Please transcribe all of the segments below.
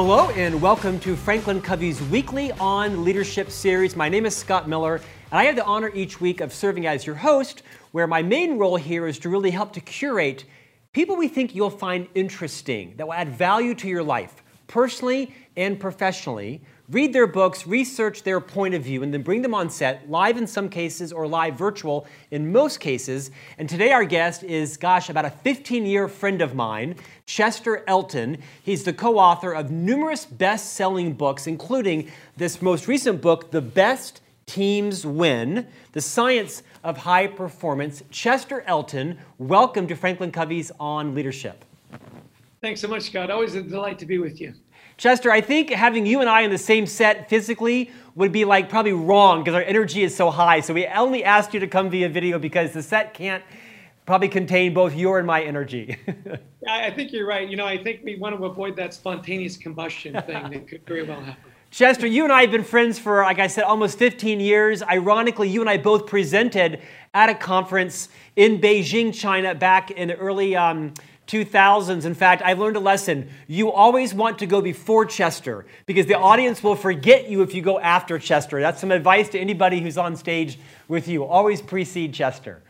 Hello, and welcome to Franklin Covey's weekly on leadership series. My name is Scott Miller, and I have the honor each week of serving as your host, where my main role here is to really help to curate people we think you'll find interesting, that will add value to your life, personally and professionally. Read their books, research their point of view, and then bring them on set, live in some cases or live virtual in most cases. And today, our guest is, gosh, about a 15 year friend of mine, Chester Elton. He's the co author of numerous best selling books, including this most recent book, The Best Teams Win The Science of High Performance. Chester Elton, welcome to Franklin Covey's On Leadership. Thanks so much, Scott. Always a delight to be with you. Chester, I think having you and I in the same set physically would be like probably wrong because our energy is so high. So we only asked you to come via video because the set can't probably contain both your and my energy. I think you're right. You know, I think we want to avoid that spontaneous combustion thing that could very well happen. Chester, you and I have been friends for, like I said, almost 15 years. Ironically, you and I both presented at a conference in Beijing, China, back in the early um, 2000s. In fact, I've learned a lesson. You always want to go before Chester because the audience will forget you if you go after Chester. That's some advice to anybody who's on stage with you. Always precede Chester.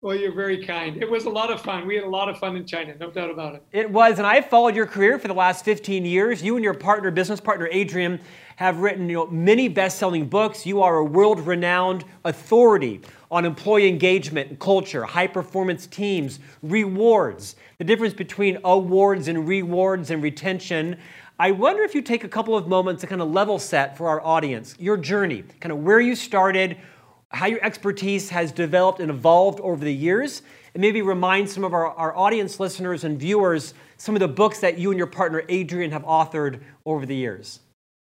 Well, you're very kind. It was a lot of fun. We had a lot of fun in China, no doubt about it. It was, and I've followed your career for the last 15 years. You and your partner, business partner Adrian, have written you know, many best-selling books. You are a world-renowned authority on employee engagement and culture, high-performance teams, rewards, the difference between awards and rewards and retention. I wonder if you take a couple of moments to kind of level set for our audience, your journey, kind of where you started, how your expertise has developed and evolved over the years, and maybe remind some of our, our audience listeners and viewers some of the books that you and your partner Adrian have authored over the years.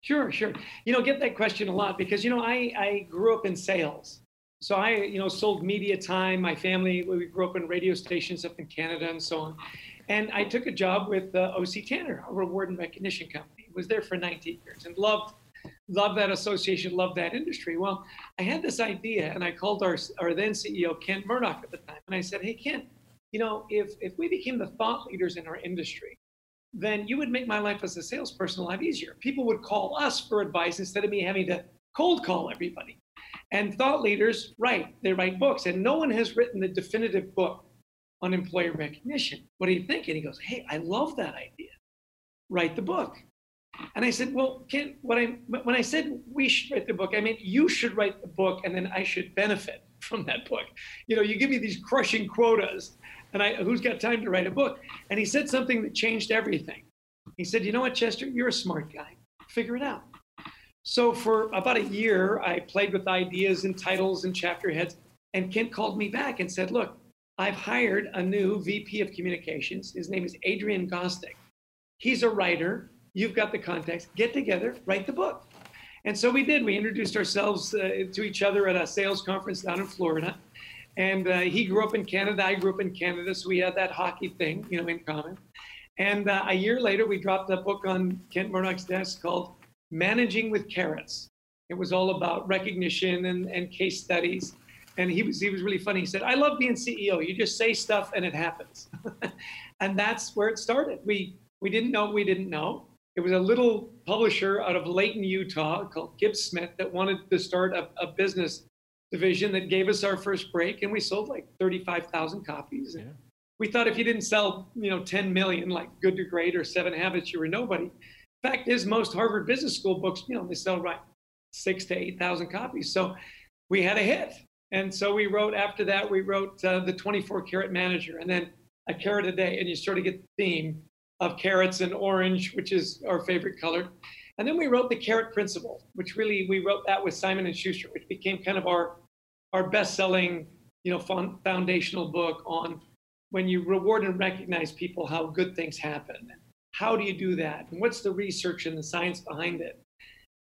Sure, sure. You know, get that question a lot because, you know, I, I grew up in sales. So I, you know, sold media time. My family, we grew up in radio stations up in Canada and so on. And I took a job with uh, OC Tanner, a reward and recognition company. Was there for 19 years and loved loved that association, loved that industry. Well, I had this idea and I called our, our then CEO, Kent Murdock at the time. And I said, hey, Kent, you know, if, if we became the thought leaders in our industry, then you would make my life as a salesperson a lot easier. People would call us for advice instead of me having to cold call everybody. And thought leaders write, they write books. And no one has written the definitive book on employer recognition. What do you think? And he goes, hey, I love that idea. Write the book. And I said, well, Ken, what I, when I said we should write the book, I meant you should write the book and then I should benefit from that book. You know, you give me these crushing quotas and I, who's got time to write a book? And he said something that changed everything. He said, you know what, Chester, you're a smart guy. Figure it out. So for about a year, I played with ideas and titles and chapter heads. And Kent called me back and said, look, I've hired a new VP of communications. His name is Adrian Gostick. He's a writer You've got the context. Get together, write the book. And so we did. We introduced ourselves uh, to each other at a sales conference down in Florida. And uh, he grew up in Canada. I grew up in Canada. So we had that hockey thing, you know, in common. And uh, a year later, we dropped a book on Kent Murdock's desk called Managing with Carrots. It was all about recognition and, and case studies. And he was, he was really funny. He said, I love being CEO. You just say stuff and it happens. and that's where it started. We, we didn't know we didn't know. It was a little publisher out of Layton, Utah called Gibbs Smith that wanted to start a, a business division that gave us our first break, and we sold like 35,000 copies. Yeah. We thought if you didn't sell, you know, 10 million, like Good to Great or Seven Habits, you were nobody. Fact is, most Harvard Business School books, you know, they sell right six to 8,000 copies. So we had a hit. And so we wrote, after that, we wrote uh, the 24 Carrot Manager and then a carrot a day. And you sort of get the theme of carrots and orange, which is our favorite color. And then we wrote the carrot principle, which really we wrote that with Simon and Schuster, which became kind of our our best-selling, you know, foundational book on when you reward and recognize people, how good things happen. How do you do that? And what's the research and the science behind it?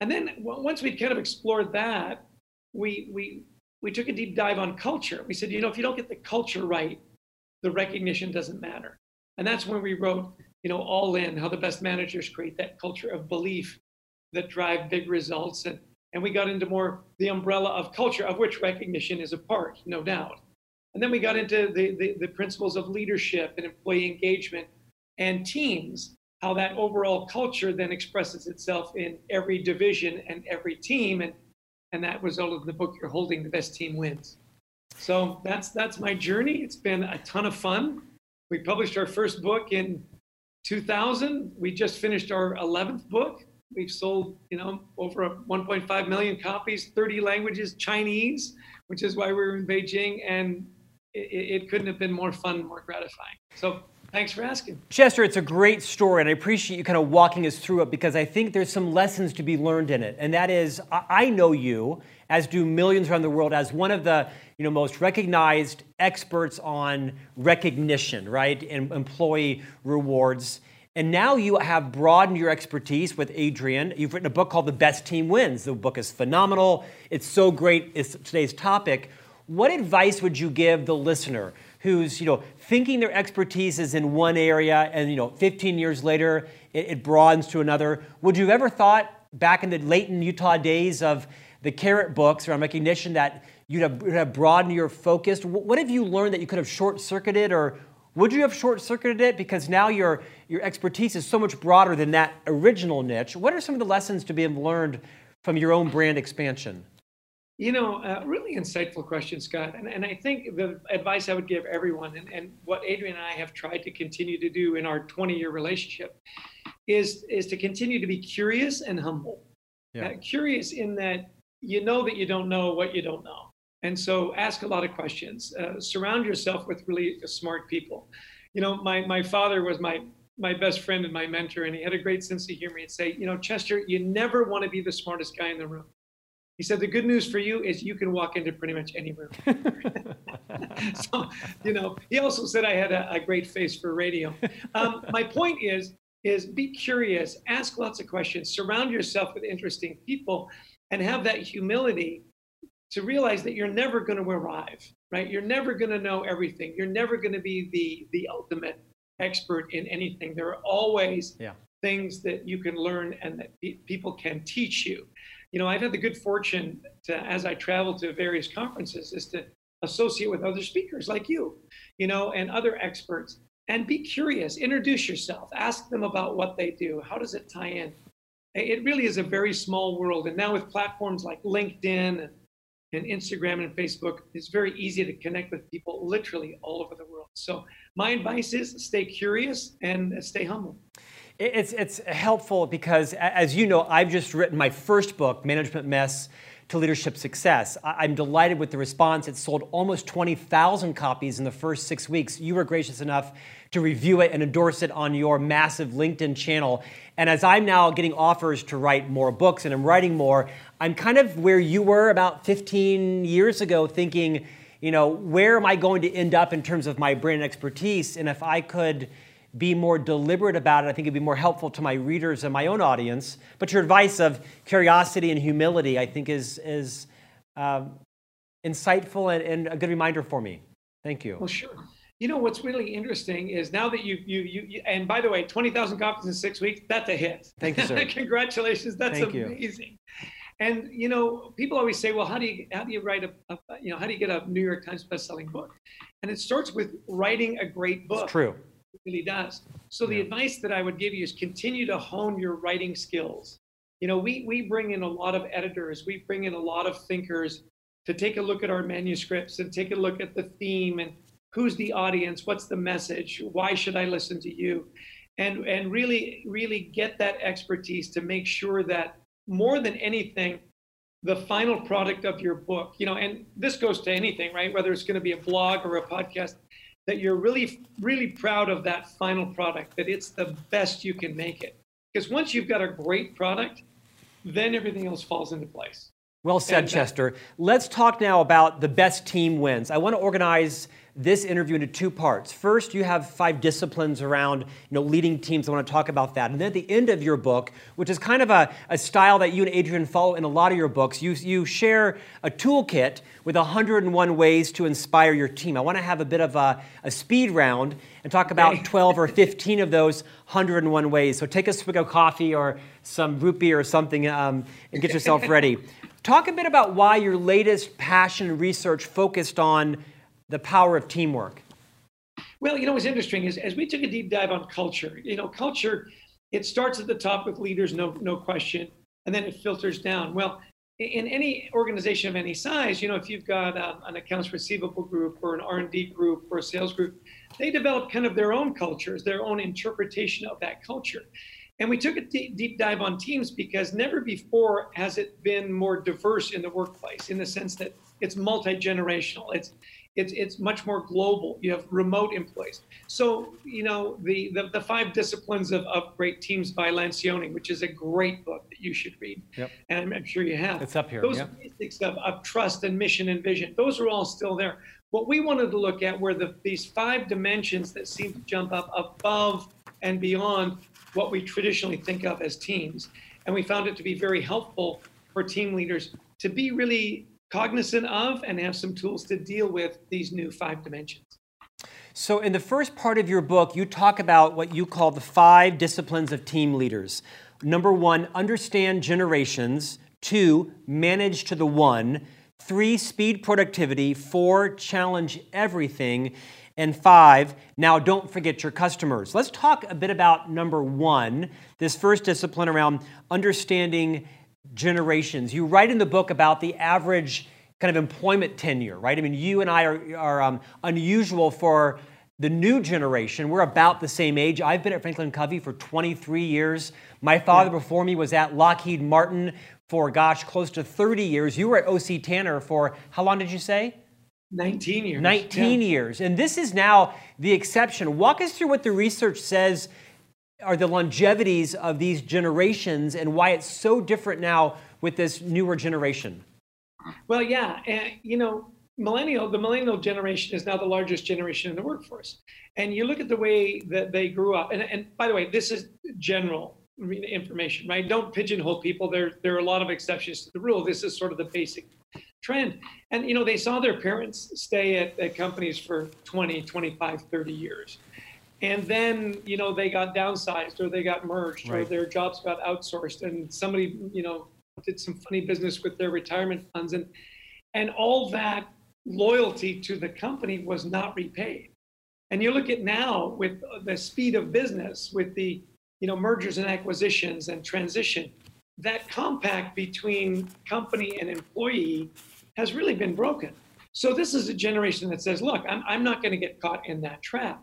And then once we'd kind of explored that, we we we took a deep dive on culture. We said, you know, if you don't get the culture right, the recognition doesn't matter. And that's when we wrote you know, all in, how the best managers create that culture of belief that drive big results. And, and we got into more the umbrella of culture, of which recognition is a part, no doubt. And then we got into the, the, the principles of leadership and employee engagement and teams. how that overall culture then expresses itself in every division and every team. And, and that resulted in the book you're holding, The Best Team Wins. So that's, that's my journey. It's been a ton of fun. We published our first book in 2000. We just finished our 11th book. We've sold, you know, over 1.5 million copies, 30 languages, Chinese, which is why we were in Beijing, and it, it couldn't have been more fun, more gratifying. So Thanks for asking. Chester, it's a great story, and I appreciate you kind of walking us through it because I think there's some lessons to be learned in it. And that is, I know you, as do millions around the world, as one of the you know, most recognized experts on recognition, right, and employee rewards. And now you have broadened your expertise with Adrian. You've written a book called The Best Team Wins. The book is phenomenal. It's so great. It's today's topic. What advice would you give the listener who's, you know, thinking their expertise is in one area and, you know, 15 years later it, it broadens to another? Would you have ever thought back in the Layton, Utah days of the carrot books around recognition that you'd have, you'd have broadened your focus? What have you learned that you could have short circuited or would you have short circuited it? Because now your, your expertise is so much broader than that original niche. What are some of the lessons to be learned from your own brand expansion? You know, uh, really insightful question, Scott. And, and I think the advice I would give everyone, and, and what Adrian and I have tried to continue to do in our 20 year relationship, is, is to continue to be curious and humble. Yeah. Uh, curious in that you know that you don't know what you don't know. And so ask a lot of questions. Uh, surround yourself with really smart people. You know, my, my father was my, my best friend and my mentor, and he had a great sense of humor. He'd say, You know, Chester, you never want to be the smartest guy in the room. He said, The good news for you is you can walk into pretty much any room. so, you know, he also said I had a, a great face for radio. Um, my point is, is be curious, ask lots of questions, surround yourself with interesting people, and have that humility to realize that you're never going to arrive, right? You're never going to know everything. You're never going to be the the ultimate expert in anything. There are always yeah. things that you can learn and that people can teach you. You know, I've had the good fortune to, as I travel to various conferences, is to associate with other speakers like you, you know, and other experts, and be curious. Introduce yourself. Ask them about what they do. How does it tie in? It really is a very small world, and now with platforms like LinkedIn and and Instagram and Facebook, it's very easy to connect with people literally all over the world. So my advice is stay curious and stay humble. It's, it's helpful because, as you know, I've just written my first book, Management Mess to Leadership Success. I'm delighted with the response. It sold almost 20,000 copies in the first six weeks. You were gracious enough to review it and endorse it on your massive LinkedIn channel. And as I'm now getting offers to write more books and I'm writing more, I'm kind of where you were about 15 years ago thinking, you know, where am I going to end up in terms of my brand expertise? And if I could be more deliberate about it, I think it'd be more helpful to my readers and my own audience. But your advice of curiosity and humility, I think, is, is um, insightful and, and a good reminder for me. Thank you. Well, sure. You know what's really interesting is now that you you you, you and by the way, twenty thousand copies in six weeks, that's a hit. Thank you, sir. Congratulations, that's Thank amazing. You. And you know, people always say, well, how do you how do you write a, a, you know how do you get a New York Times best-selling book? And it starts with writing a great book. It's true. Really does. So yeah. the advice that I would give you is continue to hone your writing skills. You know, we we bring in a lot of editors, we bring in a lot of thinkers to take a look at our manuscripts and take a look at the theme and who's the audience what's the message why should i listen to you and and really really get that expertise to make sure that more than anything the final product of your book you know and this goes to anything right whether it's going to be a blog or a podcast that you're really really proud of that final product that it's the best you can make it because once you've got a great product then everything else falls into place well said, and, Chester. Let's talk now about the best team wins. I want to organize this interview into two parts. First, you have five disciplines around you know, leading teams. I want to talk about that. And then at the end of your book, which is kind of a, a style that you and Adrian follow in a lot of your books, you, you share a toolkit with 101 ways to inspire your team. I want to have a bit of a, a speed round and talk about okay. 12 or 15 of those 101 ways. So take a swig of coffee or some root beer or something um, and get yourself ready. Talk a bit about why your latest passion research focused on the power of teamwork? Well, you know what's interesting is as we took a deep dive on culture, you know, culture it starts at the top with leaders, no, no question, and then it filters down. Well, in any organization of any size, you know, if you've got um, an accounts receivable group or an R&D group or a sales group, they develop kind of their own cultures, their own interpretation of that culture. And we took a deep, deep dive on teams because never before has it been more diverse in the workplace in the sense that it's multi-generational. It's it's it's much more global. You have remote employees. So you know the the, the five disciplines of, of great teams by Lencioni, which is a great book that you should read. Yep. And I'm, sure you have. It's up here. Those yep. basics of, of trust and mission and vision. Those are all still there. What we wanted to look at were the these five dimensions that seem to jump up above and beyond what we traditionally think of as teams. And we found it to be very helpful for team leaders to be really cognizant of and have some tools to deal with these new five dimensions. So, in the first part of your book, you talk about what you call the five disciplines of team leaders. Number one, understand generations. Two, manage to the one. Three, speed productivity. Four, challenge everything. And five, now don't forget your customers. Let's talk a bit about number one, this first discipline around understanding generations. You write in the book about the average kind of employment tenure, right? I mean, you and I are, are um, unusual for the new generation. We're about the same age. I've been at Franklin Covey for 23 years. My father yeah. before me was at Lockheed Martin for, gosh, close to 30 years. You were at OC Tanner for, how long did you say? 19 years. 19 yeah. years. And this is now the exception. Walk us through what the research says are the longevities of these generations and why it's so different now with this newer generation? Well, yeah, you know, millennial, the millennial generation is now the largest generation in the workforce. And you look at the way that they grew up, and, and by the way, this is general information, right? Don't pigeonhole people. There, there are a lot of exceptions to the rule. This is sort of the basic trend. And, you know, they saw their parents stay at, at companies for 20, 25, 30 years and then you know they got downsized or they got merged right. or their jobs got outsourced and somebody you know did some funny business with their retirement funds. And and all that loyalty to the company was not repaid. And you look at now with the speed of business with the you know mergers and acquisitions and transition that compact between company and employee has really been broken. So this is a generation that says look i'm, I'm not going to get caught in that trap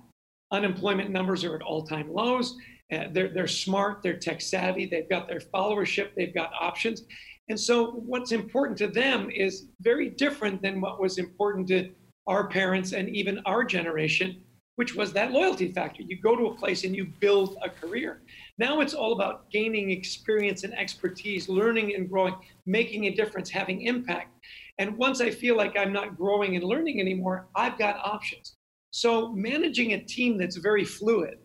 Unemployment numbers are at all time lows. Uh, they're, they're smart, they're tech savvy, they've got their followership, they've got options. And so, what's important to them is very different than what was important to our parents and even our generation, which was that loyalty factor. You go to a place and you build a career. Now it's all about gaining experience and expertise, learning and growing, making a difference, having impact. And once I feel like I'm not growing and learning anymore, I've got options. So managing a team that's very fluid,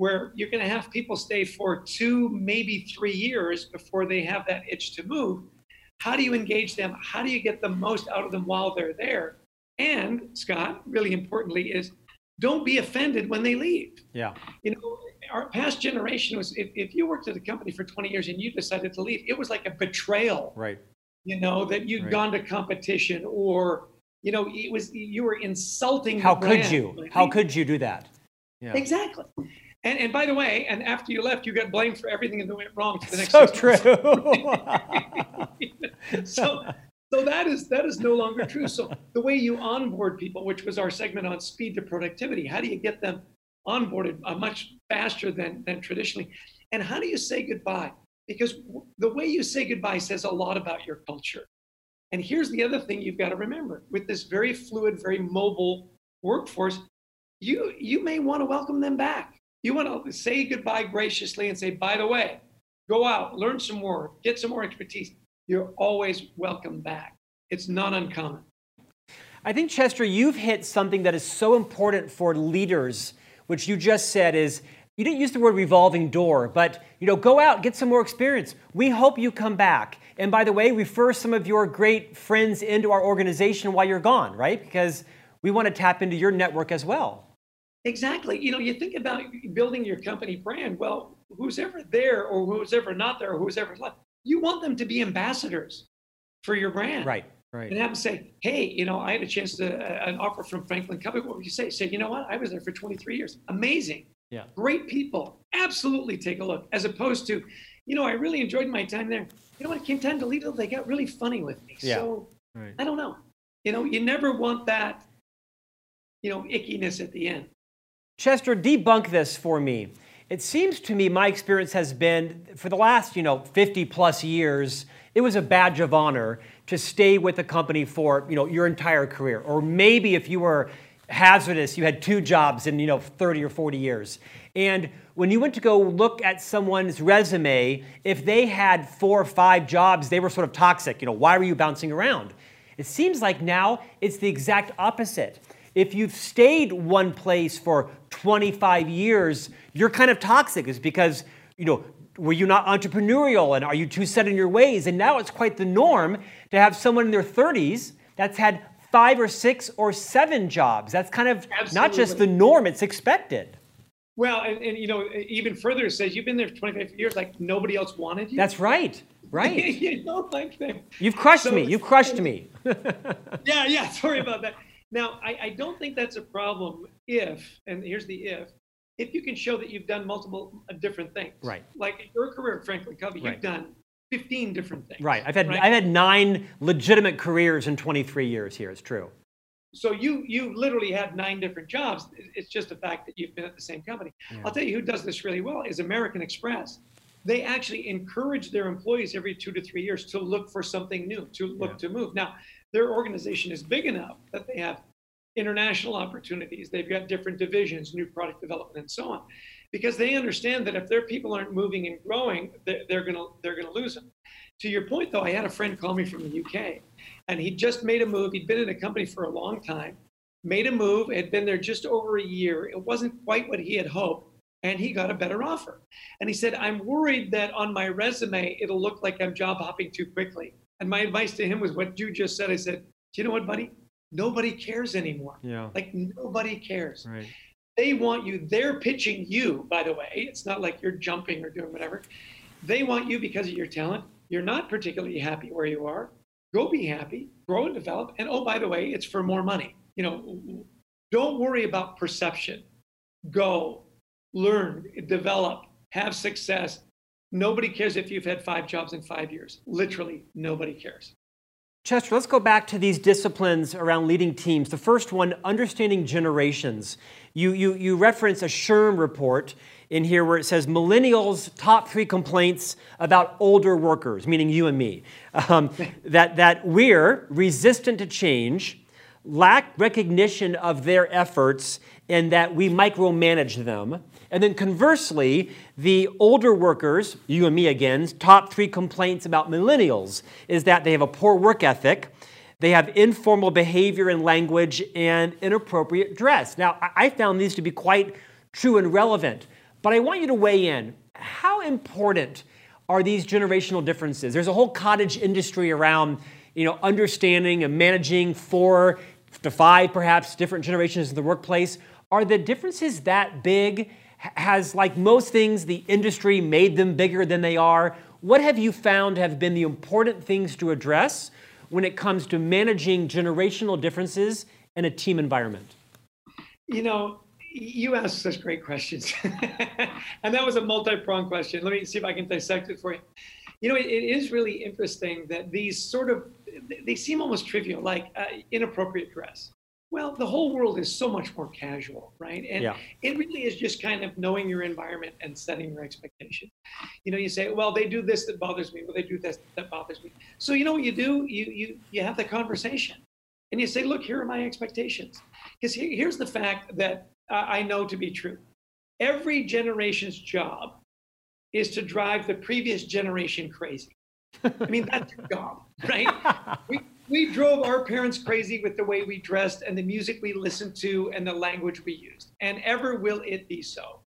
where you're going to have people stay for two, maybe three years before they have that itch to move. How do you engage them? How do you get the most out of them while they're there? And Scott, really importantly, is don't be offended when they leave. Yeah. You know, our past generation was if, if you worked at a company for 20 years and you decided to leave, it was like a betrayal. Right. You know, that you had right. gone to competition or you know, it was you were insulting. How could you? How could you do that? Yeah. Exactly. And, and by the way, and after you left, you got blamed for everything that went wrong to the next. So true. so, so that is that is no longer true. So the way you onboard people, which was our segment on speed to productivity, how do you get them onboarded uh, much faster than than traditionally? And how do you say goodbye? Because the way you say goodbye says a lot about your culture. And here's the other thing you've got to remember with this very fluid, very mobile workforce, you, you may want to welcome them back. You want to say goodbye graciously and say, by the way, go out, learn some more, get some more expertise. You're always welcome back. It's not uncommon. I think, Chester, you've hit something that is so important for leaders, which you just said is you didn't use the word revolving door, but you know, go out, get some more experience. We hope you come back. And by the way, refer some of your great friends into our organization while you're gone, right? Because we want to tap into your network as well. Exactly. You know, you think about building your company brand. Well, who's ever there or who's ever not there or who's ever left, you want them to be ambassadors for your brand. Right. Right. And have them say, hey, you know, I had a chance to, uh, an offer from Franklin Covey. What would you say? Say, you know what? I was there for 23 years. Amazing. Yeah. Great people. Absolutely take a look. As opposed to, you know, I really enjoyed my time there. You know, when it came time to leave, they got really funny with me. Yeah. So Right. I don't know. You know, you never want that, you know, ickiness at the end. Chester, debunk this for me. It seems to me my experience has been for the last, you know, 50 plus years, it was a badge of honor to stay with a company for, you know, your entire career. Or maybe if you were hazardous, you had two jobs in, you know, 30 or 40 years. And when you went to go look at someone's resume, if they had four or five jobs, they were sort of toxic. You know, why were you bouncing around? It seems like now it's the exact opposite. If you've stayed one place for 25 years, you're kind of toxic. It's because, you know, were you not entrepreneurial and are you too set in your ways? And now it's quite the norm to have someone in their 30s that's had five or six or seven jobs. That's kind of not just the norm, it's expected. Well, and, and you know, even further it says you've been there for 25 years, like nobody else wanted you. That's right. Right. you know, like that. You've crushed So- me. You've crushed me. Yeah, yeah. Sorry about that. Now, I, I don't think that's a problem if, and here's the if, if you can show that you've done multiple uh, different things. Right. Like your career Franklin Covey, Right. you've done 15 different things. Right. I've had right? I've had nine legitimate careers in 23 years here. It's true. So you you literally had nine different jobs. It's just the fact that you've been at the same company. I'll tell you who does this really well is American Express. They actually encourage their employees every two to three years to look for something new, to look Yeah. to move. Now, their organization is big enough that they have international opportunities. They've got different divisions, new product development, and so on, because they understand that if their people aren't moving and growing, they're, they're gonna they're gonna lose them. To your point, though, I had a friend call me from the UK, and he just made a move. He'd been in a company for a long time, made a move, had been there just over a year. It wasn't quite what he had hoped, and he got a better offer. And he said, I'm worried that on my resume, it'll look like I'm job hopping too quickly. And my advice to him was what you just said. I said, Do you know what, buddy? Nobody cares anymore. Yeah. Like, nobody cares. Right. They want you. They're pitching you, by the way. It's not like you're jumping or doing whatever. They want you because of your talent. You're not particularly happy where you are. Go be happy, grow and develop. And oh, by the way, it's for more money. You know, don't worry about perception. Go, learn, develop, have success. Nobody cares if you've had five jobs in five years. Literally, nobody cares. Chester, let's go back to these disciplines around leading teams. The first one, understanding generations. You, you, you reference a SHRM report in here where it says millennials' top three complaints about older workers, meaning you and me, um, that, that we're resistant to change, lack recognition of their efforts, and that we micromanage them. And then conversely, the older workers, you and me again, top three complaints about millennials is that they have a poor work ethic, they have informal behavior and language, and inappropriate dress. Now, I found these to be quite true and relevant, but I want you to weigh in. How important are these generational differences? There's a whole cottage industry around, you know, understanding and managing four five, perhaps, different generations in the workplace. Are the differences that big? Has, like most things, the industry made them bigger than they are? What have you found have been the important things to address when it comes to managing generational differences in a team environment? You know, you asked such great questions. and that was a multi pronged question. Let me see if I can dissect it for you. You know, it, it is really interesting that these sort of, they seem almost trivial, like uh, inappropriate dress. Well, the whole world is so much more casual, right? And Yeah. it really is just kind of knowing your environment and setting your expectation. You know, you say, well, they do this that bothers me. Well, they do this that bothers me. So you know what you do? You you you have the conversation, and you say, look, here are my expectations. Because here's the fact that I know to be true. Every generation's job is to drive the previous generation crazy. I mean, that's your job, right? We, we drove our parents crazy with the way we dressed and the music we listened to and the language we used, and ever will it be so.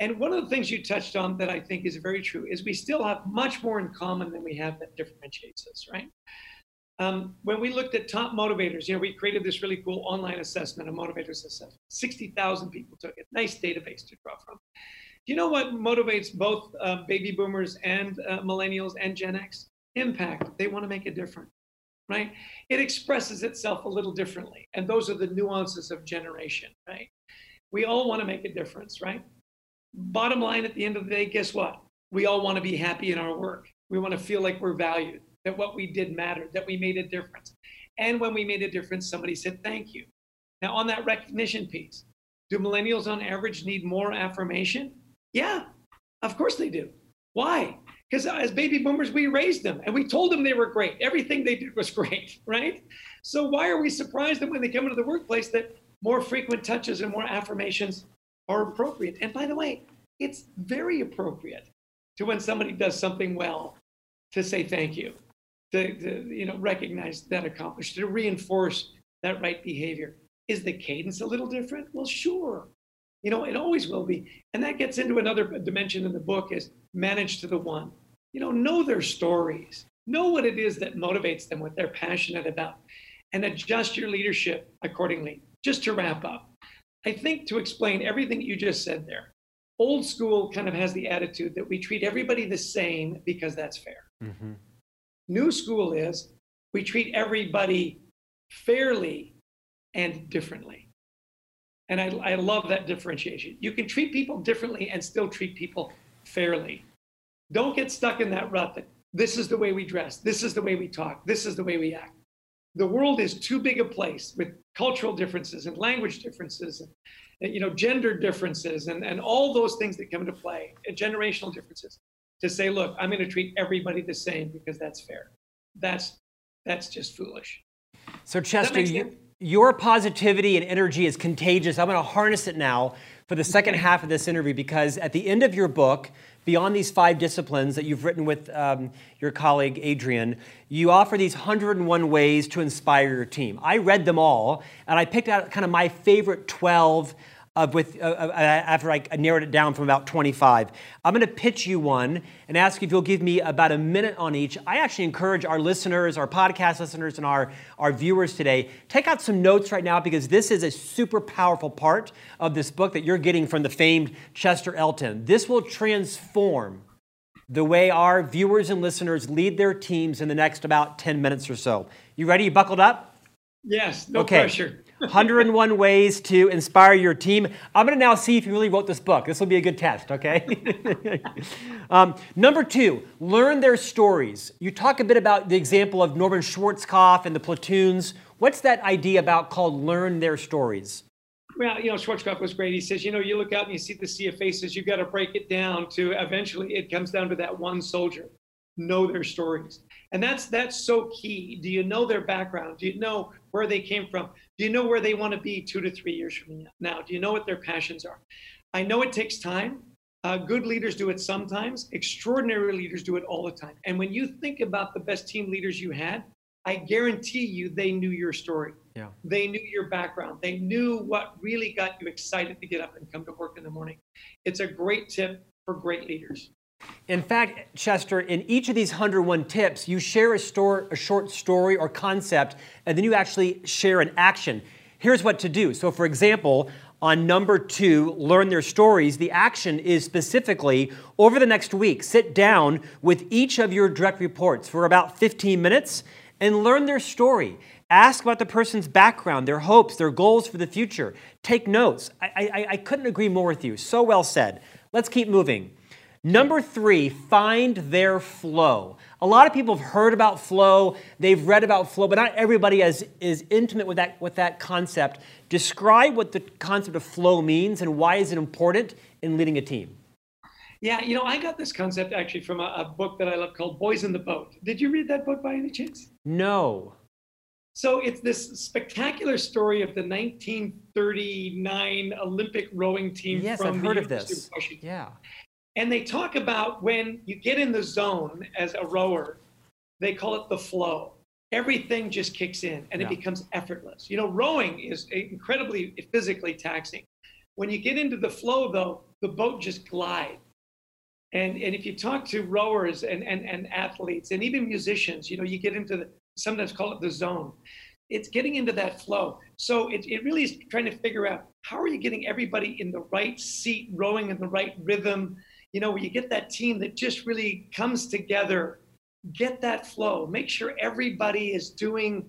And one of the things you touched on that I think is very true is we still have much more in common than we have that differentiates us, right? Um, when we looked at top motivators, you know, we created this really cool online assessment, a motivators assessment. 60,000 people took it. Nice database to draw from. Do you know what motivates both uh, baby boomers and uh, millennials and Gen X? Impact. They want to make a difference, right? It expresses itself a little differently. And those are the nuances of generation, right? We all want to make a difference, right? bottom line at the end of the day, guess what? We all want to be happy in our work. We want to feel like we're valued, that what we did mattered, that we made a difference. And when we made a difference, somebody said thank you. Now, on that recognition piece, do millennials on average need more affirmation? Yeah, of course they do. Why? Because as baby boomers, we raised them and we told them they were great. Everything they did was great, right? So why are we surprised that when they come into the workplace that more frequent touches and more affirmations are appropriate? And by the way, it's very appropriate to when somebody does something well to say thank you, to, to you know recognize that accomplishment, to reinforce that right behavior. Is the cadence a little different? Well, sure. You know, it always will be. And that gets into another dimension in the book is manage to the one. You know, know their stories. Know what it is that motivates them, what they're passionate about, and adjust your leadership accordingly. Just to wrap up, I think to explain everything you just said there, old school kind of has the attitude that we treat everybody the same because that's fair. Mm-hmm. New school is we treat everybody fairly and differently. And I, I love that differentiation. You can treat people differently and still treat people fairly. Don't get stuck in that rut that this is the way we dress, this is the way we talk, this is the way we act. The world is too big a place with cultural differences and language differences and you know gender differences and, and all those things that come into play and generational differences to say look i'm going to treat everybody the same because that's fair that's that's just foolish so chester you, your positivity and energy is contagious. I'm going to harness it now for the second half of this interview because at the end of your book, beyond these five disciplines that you've written with um, your colleague Adrian, you offer these 101 ways to inspire your team. I read them all, and I picked out kind of my favorite 12 of with uh, uh, after I narrowed it down from about 25. I'm going to pitch you one and ask if you'll give me about a minute on each. I actually encourage our listeners, our podcast listeners, and our, our viewers today, take out some notes right now because this is a super powerful part of this book that you're getting from the famed Chester Elton. This will transform the way our viewers and listeners lead their teams in the next about 10 minutes or so. You ready? You buckled up? Yes, no okay. pressure. 101 ways to inspire your team. I'm going to now see if you really wrote this book. This will be a good test, okay? um, number two, learn their stories. You talk a bit about the example of Norman Schwarzkopf and the platoons. What's that idea about called learn their stories? Well, you know, Schwarzkopf was great. He says, you know, you look out and you see the sea of faces, you've got to break it down to eventually it comes down to that one soldier. Know their stories. And that's that's so key. Do you know their background? Do you know where they came from? Do you know where they want to be two to three years from now? Do you know what their passions are? I know it takes time. Uh, good leaders do it sometimes. Extraordinary leaders do it all the time. And when you think about the best team leaders you had, I guarantee you they knew your story. Yeah. They knew your background. They knew what really got you excited to get up and come to work in the morning. It's a great tip for great leaders. In fact, Chester, in each of these 101 tips, you share a, store, a short story or concept, and then you actually share an action. Here's what to do. So, for example, on number two, learn their stories, the action is specifically over the next week, sit down with each of your direct reports for about 15 minutes and learn their story. Ask about the person's background, their hopes, their goals for the future. Take notes. I, I, I couldn't agree more with you. So well said. Let's keep moving. Number three, find their flow. A lot of people have heard about flow, they've read about flow, but not everybody is, is intimate with that, with that concept. Describe what the concept of flow means and why is it important in leading a team. Yeah, you know, I got this concept actually from a, a book that I love called Boys in the Boat. Did you read that book by any chance? No. So it's this spectacular story of the 1939 Olympic rowing team. Yes, from I've heard of this. Yeah. And they talk about when you get in the zone as a rower, they call it the flow. Everything just kicks in and yeah. it becomes effortless. You know, rowing is incredibly physically taxing. When you get into the flow, though, the boat just glides. And, and if you talk to rowers and, and, and athletes and even musicians, you know, you get into the, sometimes call it the zone. It's getting into that flow. So it, it really is trying to figure out how are you getting everybody in the right seat, rowing in the right rhythm, you know, where you get that team that just really comes together, get that flow, make sure everybody is doing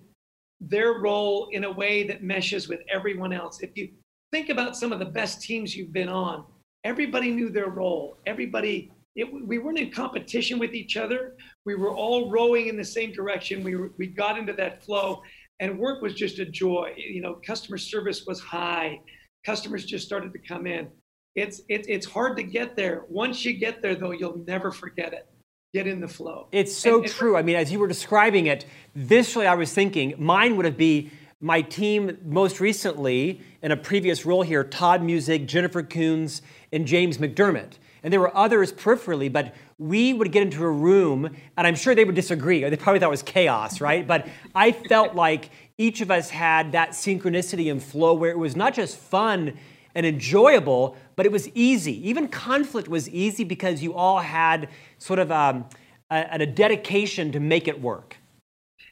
their role in a way that meshes with everyone else. If you think about some of the best teams you've been on, everybody knew their role. Everybody, it, we weren't in competition with each other. We were all rowing in the same direction. We, were, we got into that flow and work was just a joy. You know, customer service was high. Customers just started to come in. It's, it, it's hard to get there. Once you get there, though, you'll never forget it. Get in the flow. It's so and, true. I mean, as you were describing it, visually, I was thinking mine would have been my team most recently in a previous role here Todd Music, Jennifer Coons, and James McDermott. And there were others peripherally, but we would get into a room, and I'm sure they would disagree. They probably thought it was chaos, right? But I felt like each of us had that synchronicity and flow where it was not just fun and enjoyable, but it was easy. Even conflict was easy because you all had sort of um, a, a dedication to make it work.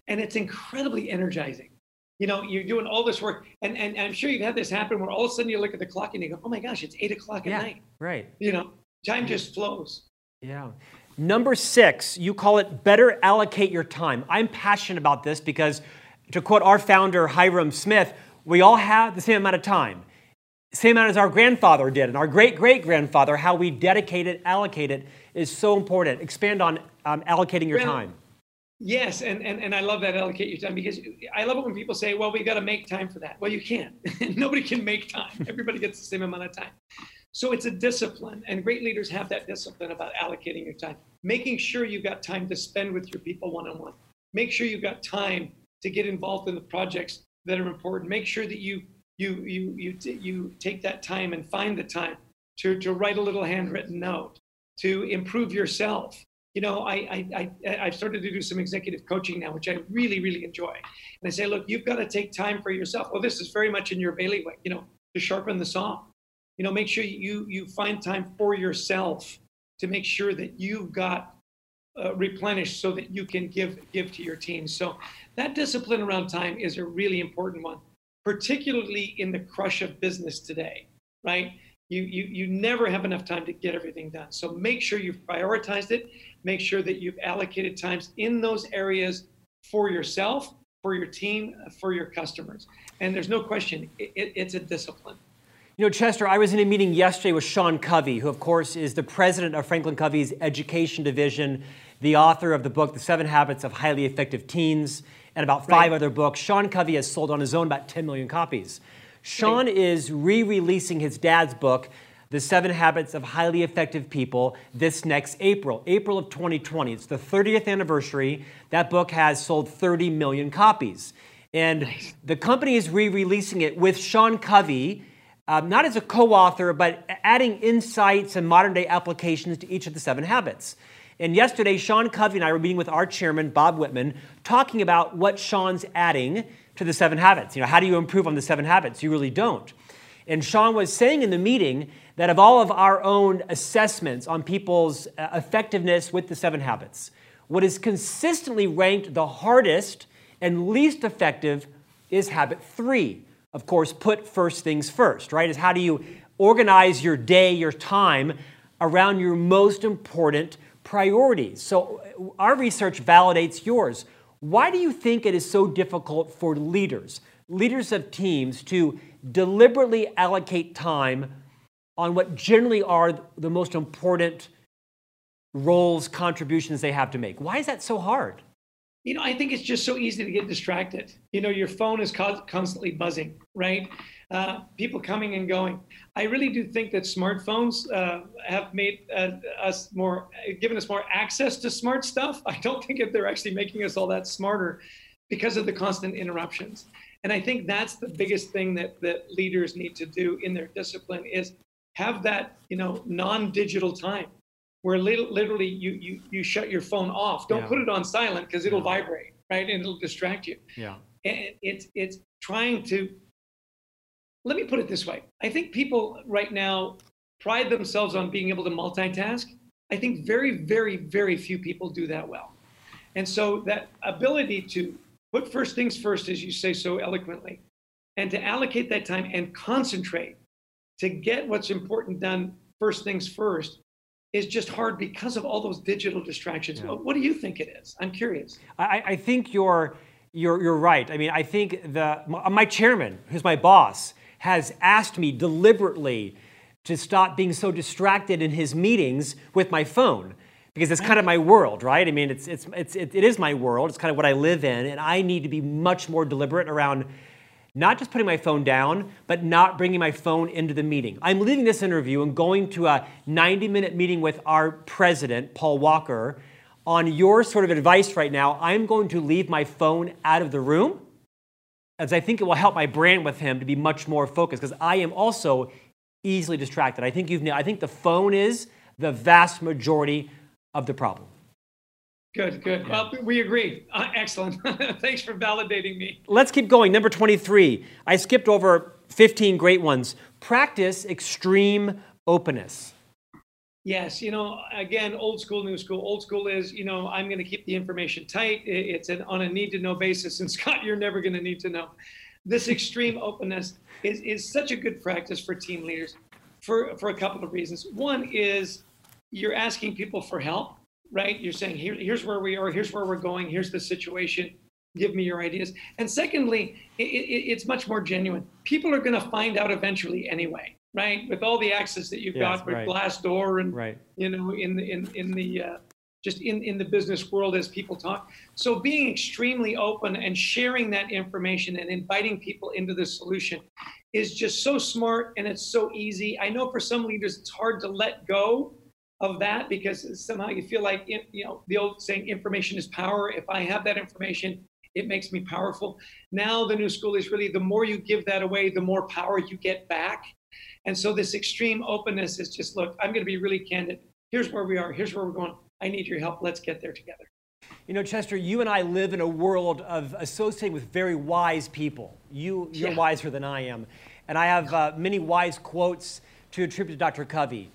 And it's incredibly energizing. You know, you're doing all this work, and, and, and I'm sure you've had this happen where all of a sudden you look at the clock and you go, oh my gosh, it's eight o'clock at yeah, night. Right. You know, time just flows. Yeah. Number six, you call it better allocate your time. I'm passionate about this because, to quote our founder, Hyrum Smith, we all have the same amount of time. Same amount as our grandfather did and our great great grandfather, how we dedicate it, allocate it is so important. Expand on um, allocating your time. Yes, and, and, and I love that allocate your time because I love it when people say, well, we got to make time for that. Well, you can't. Nobody can make time. Everybody gets the same amount of time. So it's a discipline, and great leaders have that discipline about allocating your time, making sure you've got time to spend with your people one on one. Make sure you've got time to get involved in the projects that are important. Make sure that you you you you you take that time and find the time to to write a little handwritten note, to improve yourself. You know, I I, I I've started to do some executive coaching now, which I really really enjoy. And I say, look, you've got to take time for yourself. Well, this is very much in your bailiwick. You know, to sharpen the saw you know, make sure you you find time for yourself to make sure that you've got uh, replenished so that you can give give to your team. So that discipline around time is a really important one, particularly in the crush of business today, right? You, you, you never have enough time to get everything done. So make sure you've prioritized it. Make sure that you've allocated times in those areas for yourself, for your team, uh, for your customers. And there's no question, it, it, it's a discipline. You know, Chester, I was in a meeting yesterday with Sean Covey, who, of course, is the president of Franklin Covey's education division, the author of the book, The Seven Habits of Highly Effective Teens, and about five right. other books. Sean Covey has sold on his own about 10 million copies. Sean right. is re releasing his dad's book, The Seven Habits of Highly Effective People, this next April, April of 2020. It's the 30th anniversary. That book has sold 30 million copies. And nice. the company is re releasing it with Sean Covey um, not as a co author, but adding insights and modern day applications to each of the seven habits. And yesterday, Sean Covey and I were meeting with our chairman, Bob Whitman, talking about what Sean's adding to the seven habits. You know, how do you improve on the seven habits? You really don't. And Sean was saying in the meeting that of all of our own assessments on people's uh, effectiveness with the seven habits, what is consistently ranked the hardest and least effective is habit three of course, put first things first, right? Is how do you organize your day, your time around your most important priorities? So, our research validates yours. Why do you think it is so difficult for leaders, leaders of teams, to deliberately allocate time on what generally are the most important roles, contributions they have to make? Why is that so hard? You know, I think it's just so easy to get distracted. You know, your phone is constantly buzzing, right? Uh, people coming and going. I really do think that smartphones uh, have made uh, us more, given us more access to smart stuff. I don't think that they're actually making us all that smarter because of the constant interruptions. And I think that's the biggest thing that, that leaders need to do in their discipline is have that, you know, non-digital time where literally you you you shut your phone off. Don't yeah. put it on silent because it'll yeah. vibrate, right? And it'll distract you. Yeah. And it's it's trying to. Let me put it this way. I think people right now pride themselves on being able to multitask. I think very, very, very few people do that well. And so that ability to put first things first, as you say so eloquently, and to allocate that time and concentrate to get what's important done first things first is just hard because of all those digital distractions. Yeah. What do you think it is? I'm curious. I, I think you're, you're, you're right. I mean, I think the, my chairman, who's my boss, has asked me deliberately to stop being so distracted in his meetings with my phone because it's kind of my world, right? I mean, it's, it's, it's, it, it is my world. It's kind of what I live in. And I need to be much more deliberate around not just putting my phone down, but not bringing my phone into the meeting. I'm leaving this interview and going to a 90 minute meeting with our president, Paul Walker. On your sort of advice right now, I'm going to leave my phone out of the room as I think it will help my brand with him to be much more focused because I am also easily distracted. I think you've I think the phone is the vast majority of the problem. Good, good. Well, we agree. Uh, excellent. Thanks for validating me. Let's keep going. Number 23. I skipped over 15 great ones. Practice extreme openness. Yes, you know, again, old school, new school. Old school is, you know, I'm going to keep the information tight. It's an, on a need to know basis. And Scott, you're never going to need to know. This extreme openness is, is such a good practice for team leaders for, for a couple of reasons. One is you're asking people for help right? You're saying, Here, here's where we are, here's where we're going, here's the situation, give me your ideas. And secondly, it, it, it's much more genuine. People are going to find out eventually anyway, right? With all the access that you've yes, got with right. Glassdoor and, right. you know, in the, in, in the, uh, just in, in the business world as people talk. So being extremely open and sharing that information and inviting people into the solution is just so smart and it's so easy. I know for some leaders it's hard to let go of that because somehow you feel like you know the old saying information is power. If i have that information it makes me powerful. Now the new school is really the more you give that away the more power you get back. And so this extreme openness is just look i'm going to be really candid. Here's where we are. Here's where we're going. I need your help. Let's get there together. You know chester you and i live in a world of associating with very wise people. You you're yeah. wiser than i am. And i have uh, many wise quotes to attribute to dr covey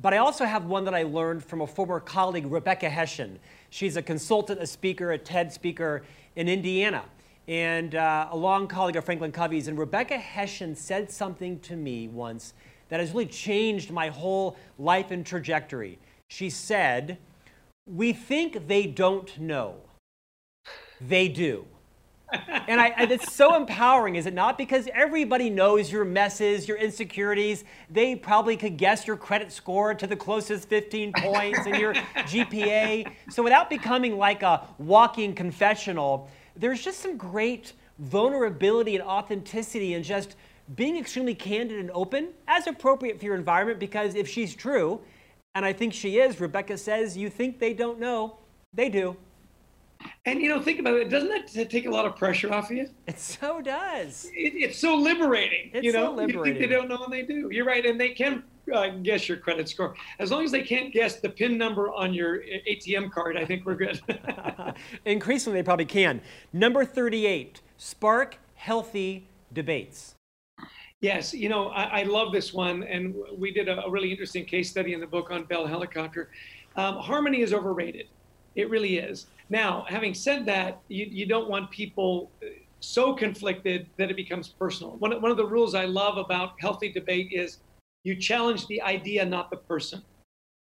but I also have one that I learned from a former colleague, Rebecca Hession. She's a consultant, a speaker, a TED speaker in Indiana, and uh, a long colleague of Franklin Covey's. And Rebecca Hession said something to me once that has really changed my whole life and trajectory. She said, We think they don't know, they do and I, it's so empowering, is it not? Because everybody knows your messes, your insecurities. They probably could guess your credit score to the closest 15 points and your GPA. So without becoming like a walking confessional, there's just some great vulnerability and authenticity and just being extremely candid and open as appropriate for your environment because if she's true, and I think she is, Rebecca says, you think they don't know, they do. And you know, think about it. Doesn't that take a lot of pressure off of you? It so does. It, it's so liberating. It's you know, so liberating. you think they don't know, and they do. You're right, and they can uh, guess your credit score as long as they can't guess the PIN number on your ATM card. I think we're good. Increasingly, they probably can. Number thirty-eight: spark healthy debates. Yes, you know, I, I love this one, and we did a, a, really interesting case study in the book on Bell Helicopter. Um, harmony is overrated. It really is. Now, having said that, you, you don't want people uh, so conflicted that it becomes personal. One, one of the rules I love about healthy debate is you challenge the idea, not the person.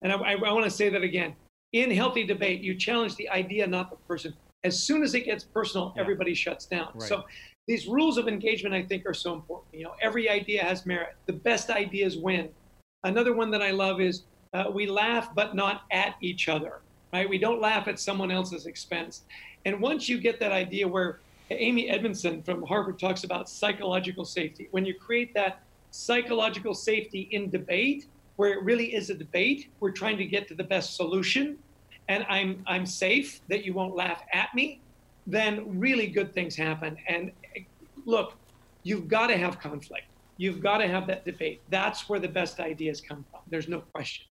And I, I, I want to say that again. In healthy debate, you challenge the idea, not the person. As soon as it gets personal, yeah. everybody shuts down. Right. So these rules of engagement, I think, are so important. You know, every idea has merit. The best ideas win. Another one that I love is uh, we laugh, but not at each other right? We don't laugh at someone else's expense. And once you get that idea where Amy Edmondson from Harvard talks about psychological safety, when you create that psychological safety in debate, where it really is a debate, we're trying to get to the best solution, and I'm I'm safe that you won't laugh at me, then really good things happen. And look, you've got to have conflict. You've got to have that debate. That's where the best ideas come from. There's no question.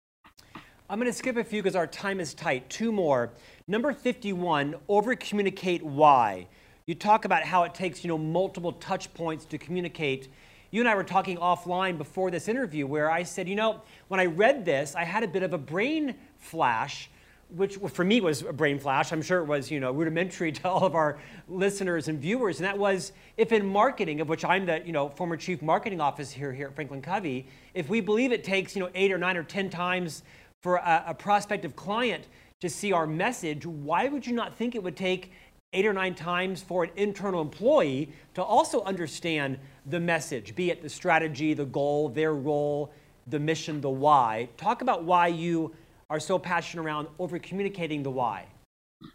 I'm going to skip a few because our time is tight. Two more. Number 51, over communicate why. You talk about how it takes, you know, multiple touch points to communicate. You and I were talking offline before this interview where I said, you know, when I read this, I had a bit of a brain flash, which for me was a brain flash. I'm sure it was, you know, rudimentary to all of our listeners and viewers. And that was if in marketing, of which I'm the, you know, former chief marketing officer here, here at Franklin Covey, if we believe it takes, you know, eight or nine or 10 times for a, a prospective client to see our message, why would you not think it would take eight or nine times for an internal employee to also understand the message, be it the strategy, the goal, their role, the mission, the why. Talk about why you are so passionate around over communicating the why.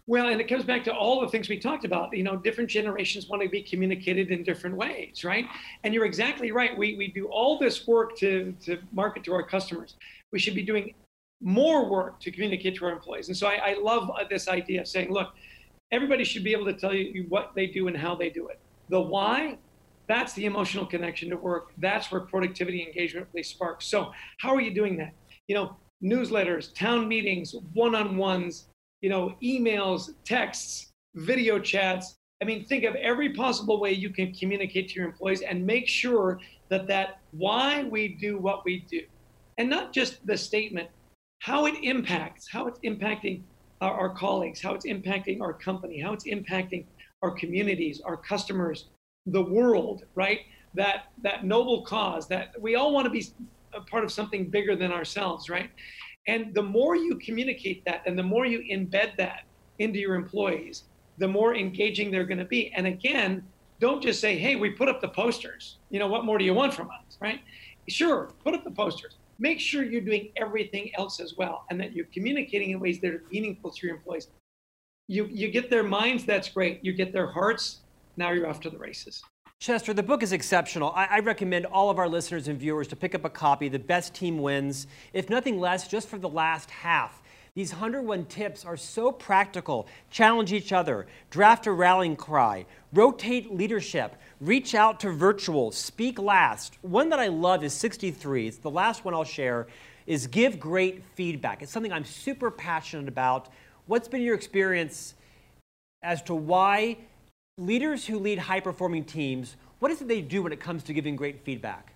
Well, and it comes back to all the things we talked about. You know, different generations want to be communicated in different ways, right? And you're exactly right. We, we do all this work to, to market to our customers. We should be doing more work to communicate to our employees. And so I, I love uh, this idea of saying, look, everybody should be able to tell you what they do and how they do it. The why, that's the emotional connection to work. That's where productivity engagement really sparks. So how are you doing that? You know, newsletters, town meetings, one-on-ones, you know, emails, texts, video chats. I mean, think of every possible way you can communicate to your employees and make sure that that why we do what we do, and not just the statement, how it impacts, how it's impacting our, our colleagues, how it's impacting our company, how it's impacting our communities, our customers, the world, right? That that noble cause that we all want to be a part of something bigger than ourselves, right? And the more you communicate that and the more you embed that into your employees, the more engaging they're going to be. And again, don't just say, hey, we put up the posters. You know, what more do you want from us, right? Sure, put up the posters. Make sure you're doing everything else as well and that you're communicating in ways that are meaningful to your employees. You, you get their minds, that's great. You get their hearts, now you're off to the races. Chester, the book is exceptional. I, I, recommend all of our listeners and viewers to pick up a copy. The best team wins, if nothing less, just for the last half. These 101 tips are so practical. Challenge each other, draft a rallying cry, rotate leadership, reach out to virtual, speak last. One that I love is 63. It's the last one I'll share is give great feedback. It's something I'm super passionate about. What's been your experience as to why leaders who lead high performing teams, what is it they do when it comes to giving great feedback?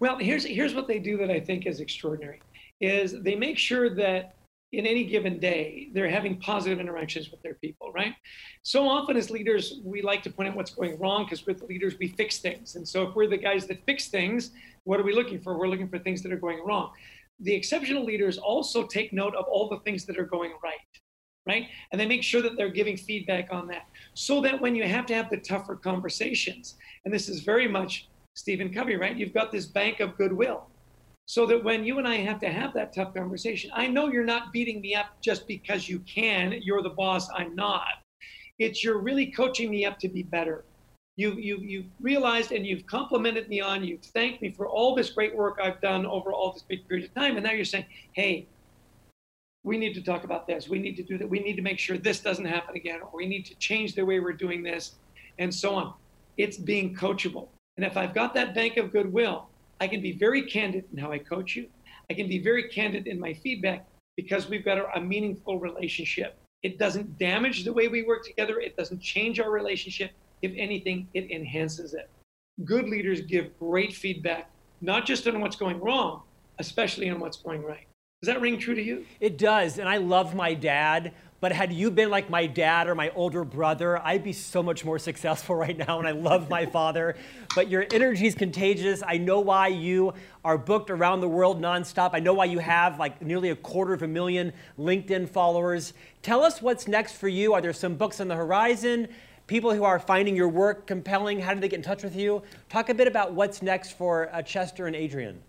Well, here's here's what they do that I think is extraordinary is they make sure that in any given day they're having positive interactions with their people, right? So often as leaders, we like to point out what's going wrong because with leaders we fix things. And so if we're the guys that fix things, what are we looking for? We're looking for things that are going wrong. The exceptional leaders also take note of all the things that are going right right? And they make sure that they're giving feedback on that so that when you have to have the tougher conversations, and this is very much Stephen Covey, right? You've got this bank of goodwill. So that when you and I have to have that tough conversation, I know you're not beating me up just because you can. You're the boss, I'm not. It's you're really coaching me up to be better. You, you, you've realized and you've complimented me on, you've thanked me for all this great work I've done over all this big period of time. And now you're saying, hey, we need to talk about this. We need to do that. We need to make sure this doesn't happen again, or we need to change the way we're doing this, and so on. It's being coachable. And if I've got that bank of goodwill, I can be very candid in how I coach you. I can be very candid in my feedback because we've got a, meaningful relationship. It doesn't damage the way we work together, it doesn't change our relationship. If anything, it enhances it. Good leaders give great feedback, not just on what's going wrong, especially on what's going right. Does that ring true to you? It does. And I love my dad. But had you been like my dad or my older brother, I'd be so much more successful right now. And I love my father. But your energy is contagious. I know why you are booked around the world nonstop. I know why you have like nearly a quarter of a million LinkedIn followers. Tell us what's next for you. Are there some books on the horizon? People who are finding your work compelling, how do they get in touch with you? Talk a bit about what's next for uh, Chester and Adrian.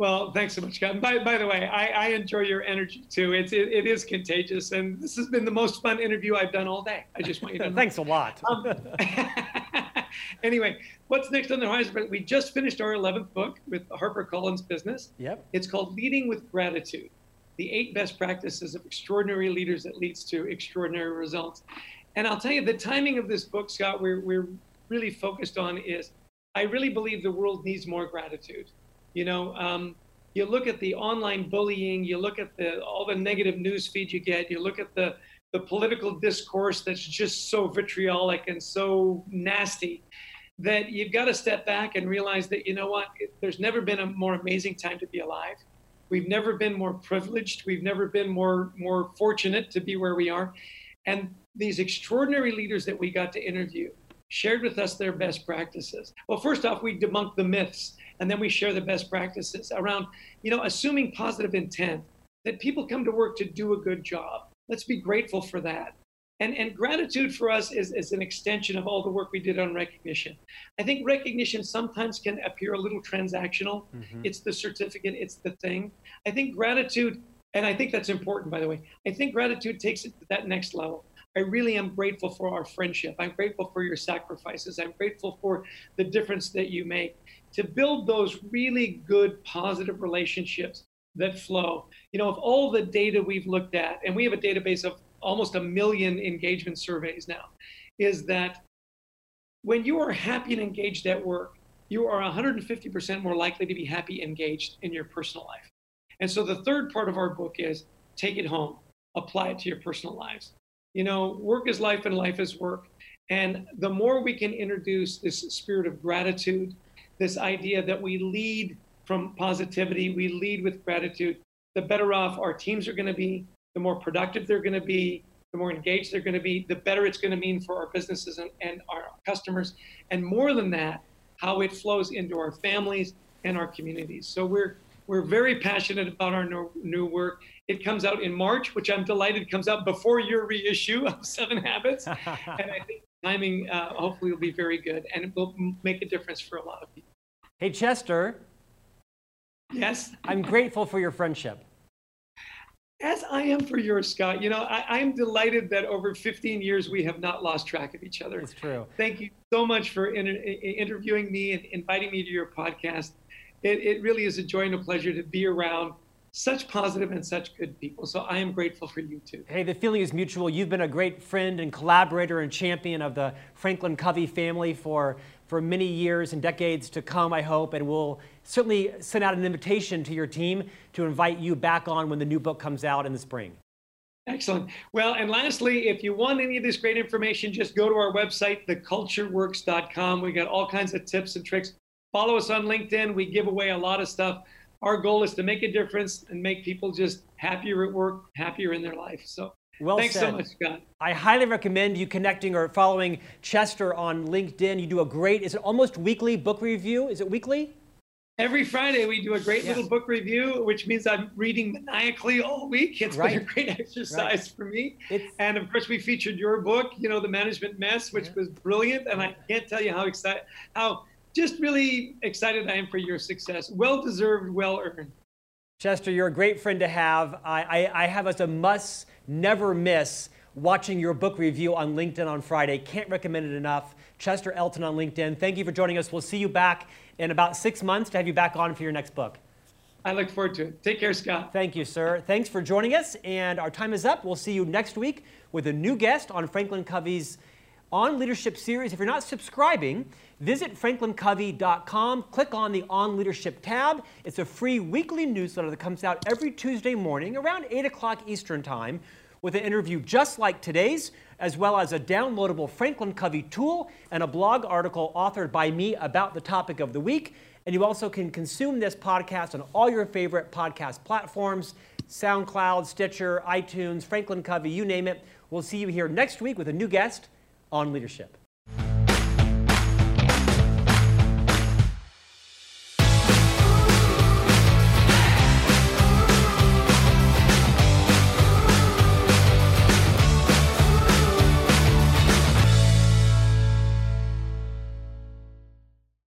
Well, thanks so much, Scott. By, by the way, I, I enjoy your energy too. It's it, it is contagious, and this has been the most fun interview I've done all day. I just want you to know. thanks a lot. Um, anyway, what's next on the horizon? We just finished our 11th book with HarperCollins Business. Yep. It's called Leading with Gratitude: The Eight Best Practices of Extraordinary Leaders That Leads to Extraordinary Results. And I'll tell you, the timing of this book, Scott, we're we're really focused on is I really believe the world needs more gratitude. You know, um, you look at the online bullying, you look at the all the negative news feed you get, you look at the the political discourse that's just so vitriolic and so nasty that you've got to step back and realize that you know what there's never been a more amazing time to be alive. We've never been more privileged. We've never been more more fortunate to be where we are. And these extraordinary leaders that we got to interview shared with us their best practices well first off we debunked the myths and then we share the best practices around, you know, assuming positive intent that people come to work to do a good job. Let's be grateful for that. And, and gratitude for us is, is an extension of all the work we did on recognition. I think recognition sometimes can appear a little transactional. Mm-hmm. It's the certificate, it's the thing. I think gratitude, and I think that's important, by the way, I think gratitude takes it to that next level. I really am grateful for our friendship. I'm grateful for your sacrifices. I'm grateful for the difference that you make. To build those really good, positive relationships that flow. You know, of all the data we've looked at, and we have a database of almost a million engagement surveys now, is that when you are happy and engaged at work, you are 150% more likely to be happy and engaged in your personal life. And so the third part of our book is take it home, apply it to your personal lives. You know, work is life and life is work. And the more we can introduce this spirit of gratitude, this idea that we lead from positivity, we lead with gratitude, the better off our teams are going to be, the more productive they're going to be, the more engaged they're going to be, the better it's going to mean for our businesses and, and our customers. And more than that, how it flows into our families and our communities. So we're we're very passionate about our new, new work. It comes out in March, which I'm delighted comes out before your reissue of Seven Habits. and I think timing uh, hopefully will be very good and it will make a difference for a lot of people. Hey, Chester. Yes. I'm grateful for your friendship. As I am for yours, Scott. You know, I, am delighted that over 15 years we have not lost track of each other. It's true. Thank you so much for inter- interviewing me and inviting me to your podcast. It, it really is a joy and a pleasure to be around such positive and such good people. So I am grateful for you too. Hey, the feeling is mutual. You've been a great friend and collaborator and champion of the Franklin Covey family for, for many years and decades to come, I hope. And we'll certainly send out an invitation to your team to invite you back on when the new book comes out in the spring. Excellent. Well, and lastly, if you want any of this great information, just go to our website, thecultureworks.com. We got all kinds of tips and tricks. Follow us on LinkedIn. We give away a lot of stuff our goal is to make a difference and make people just happier at work, happier in their life. So well thanks said. so much, Scott. I highly recommend you connecting or following Chester on LinkedIn. You do a great, is it almost weekly book review? Is it weekly? Every Friday, we do a great yeah. little book review, which means I'm reading maniacally all week. It's right. been a great exercise right. for me. It's... And of course, we featured your book, you know, The Management Mess, which yeah. was brilliant. And I can't tell you how excited, how just really excited I am for your success. Well deserved, well earned. Chester, you're a great friend to have. I, I, I have as a must never miss watching your book review on LinkedIn on Friday. Can't recommend it enough. Chester Elton on LinkedIn. Thank you for joining us. We'll see you back in about six months to have you back on for your next book. I look forward to it. Take care, Scott. Thank you, sir. Thanks for joining us. And our time is up. We'll see you next week with a new guest on Franklin Covey's On Leadership series. If you're not subscribing, Visit franklincovey.com, click on the On Leadership tab. It's a free weekly newsletter that comes out every Tuesday morning around 8 o'clock Eastern Time with an interview just like today's, as well as a downloadable Franklin Covey tool and a blog article authored by me about the topic of the week. And you also can consume this podcast on all your favorite podcast platforms SoundCloud, Stitcher, iTunes, Franklin Covey, you name it. We'll see you here next week with a new guest on leadership.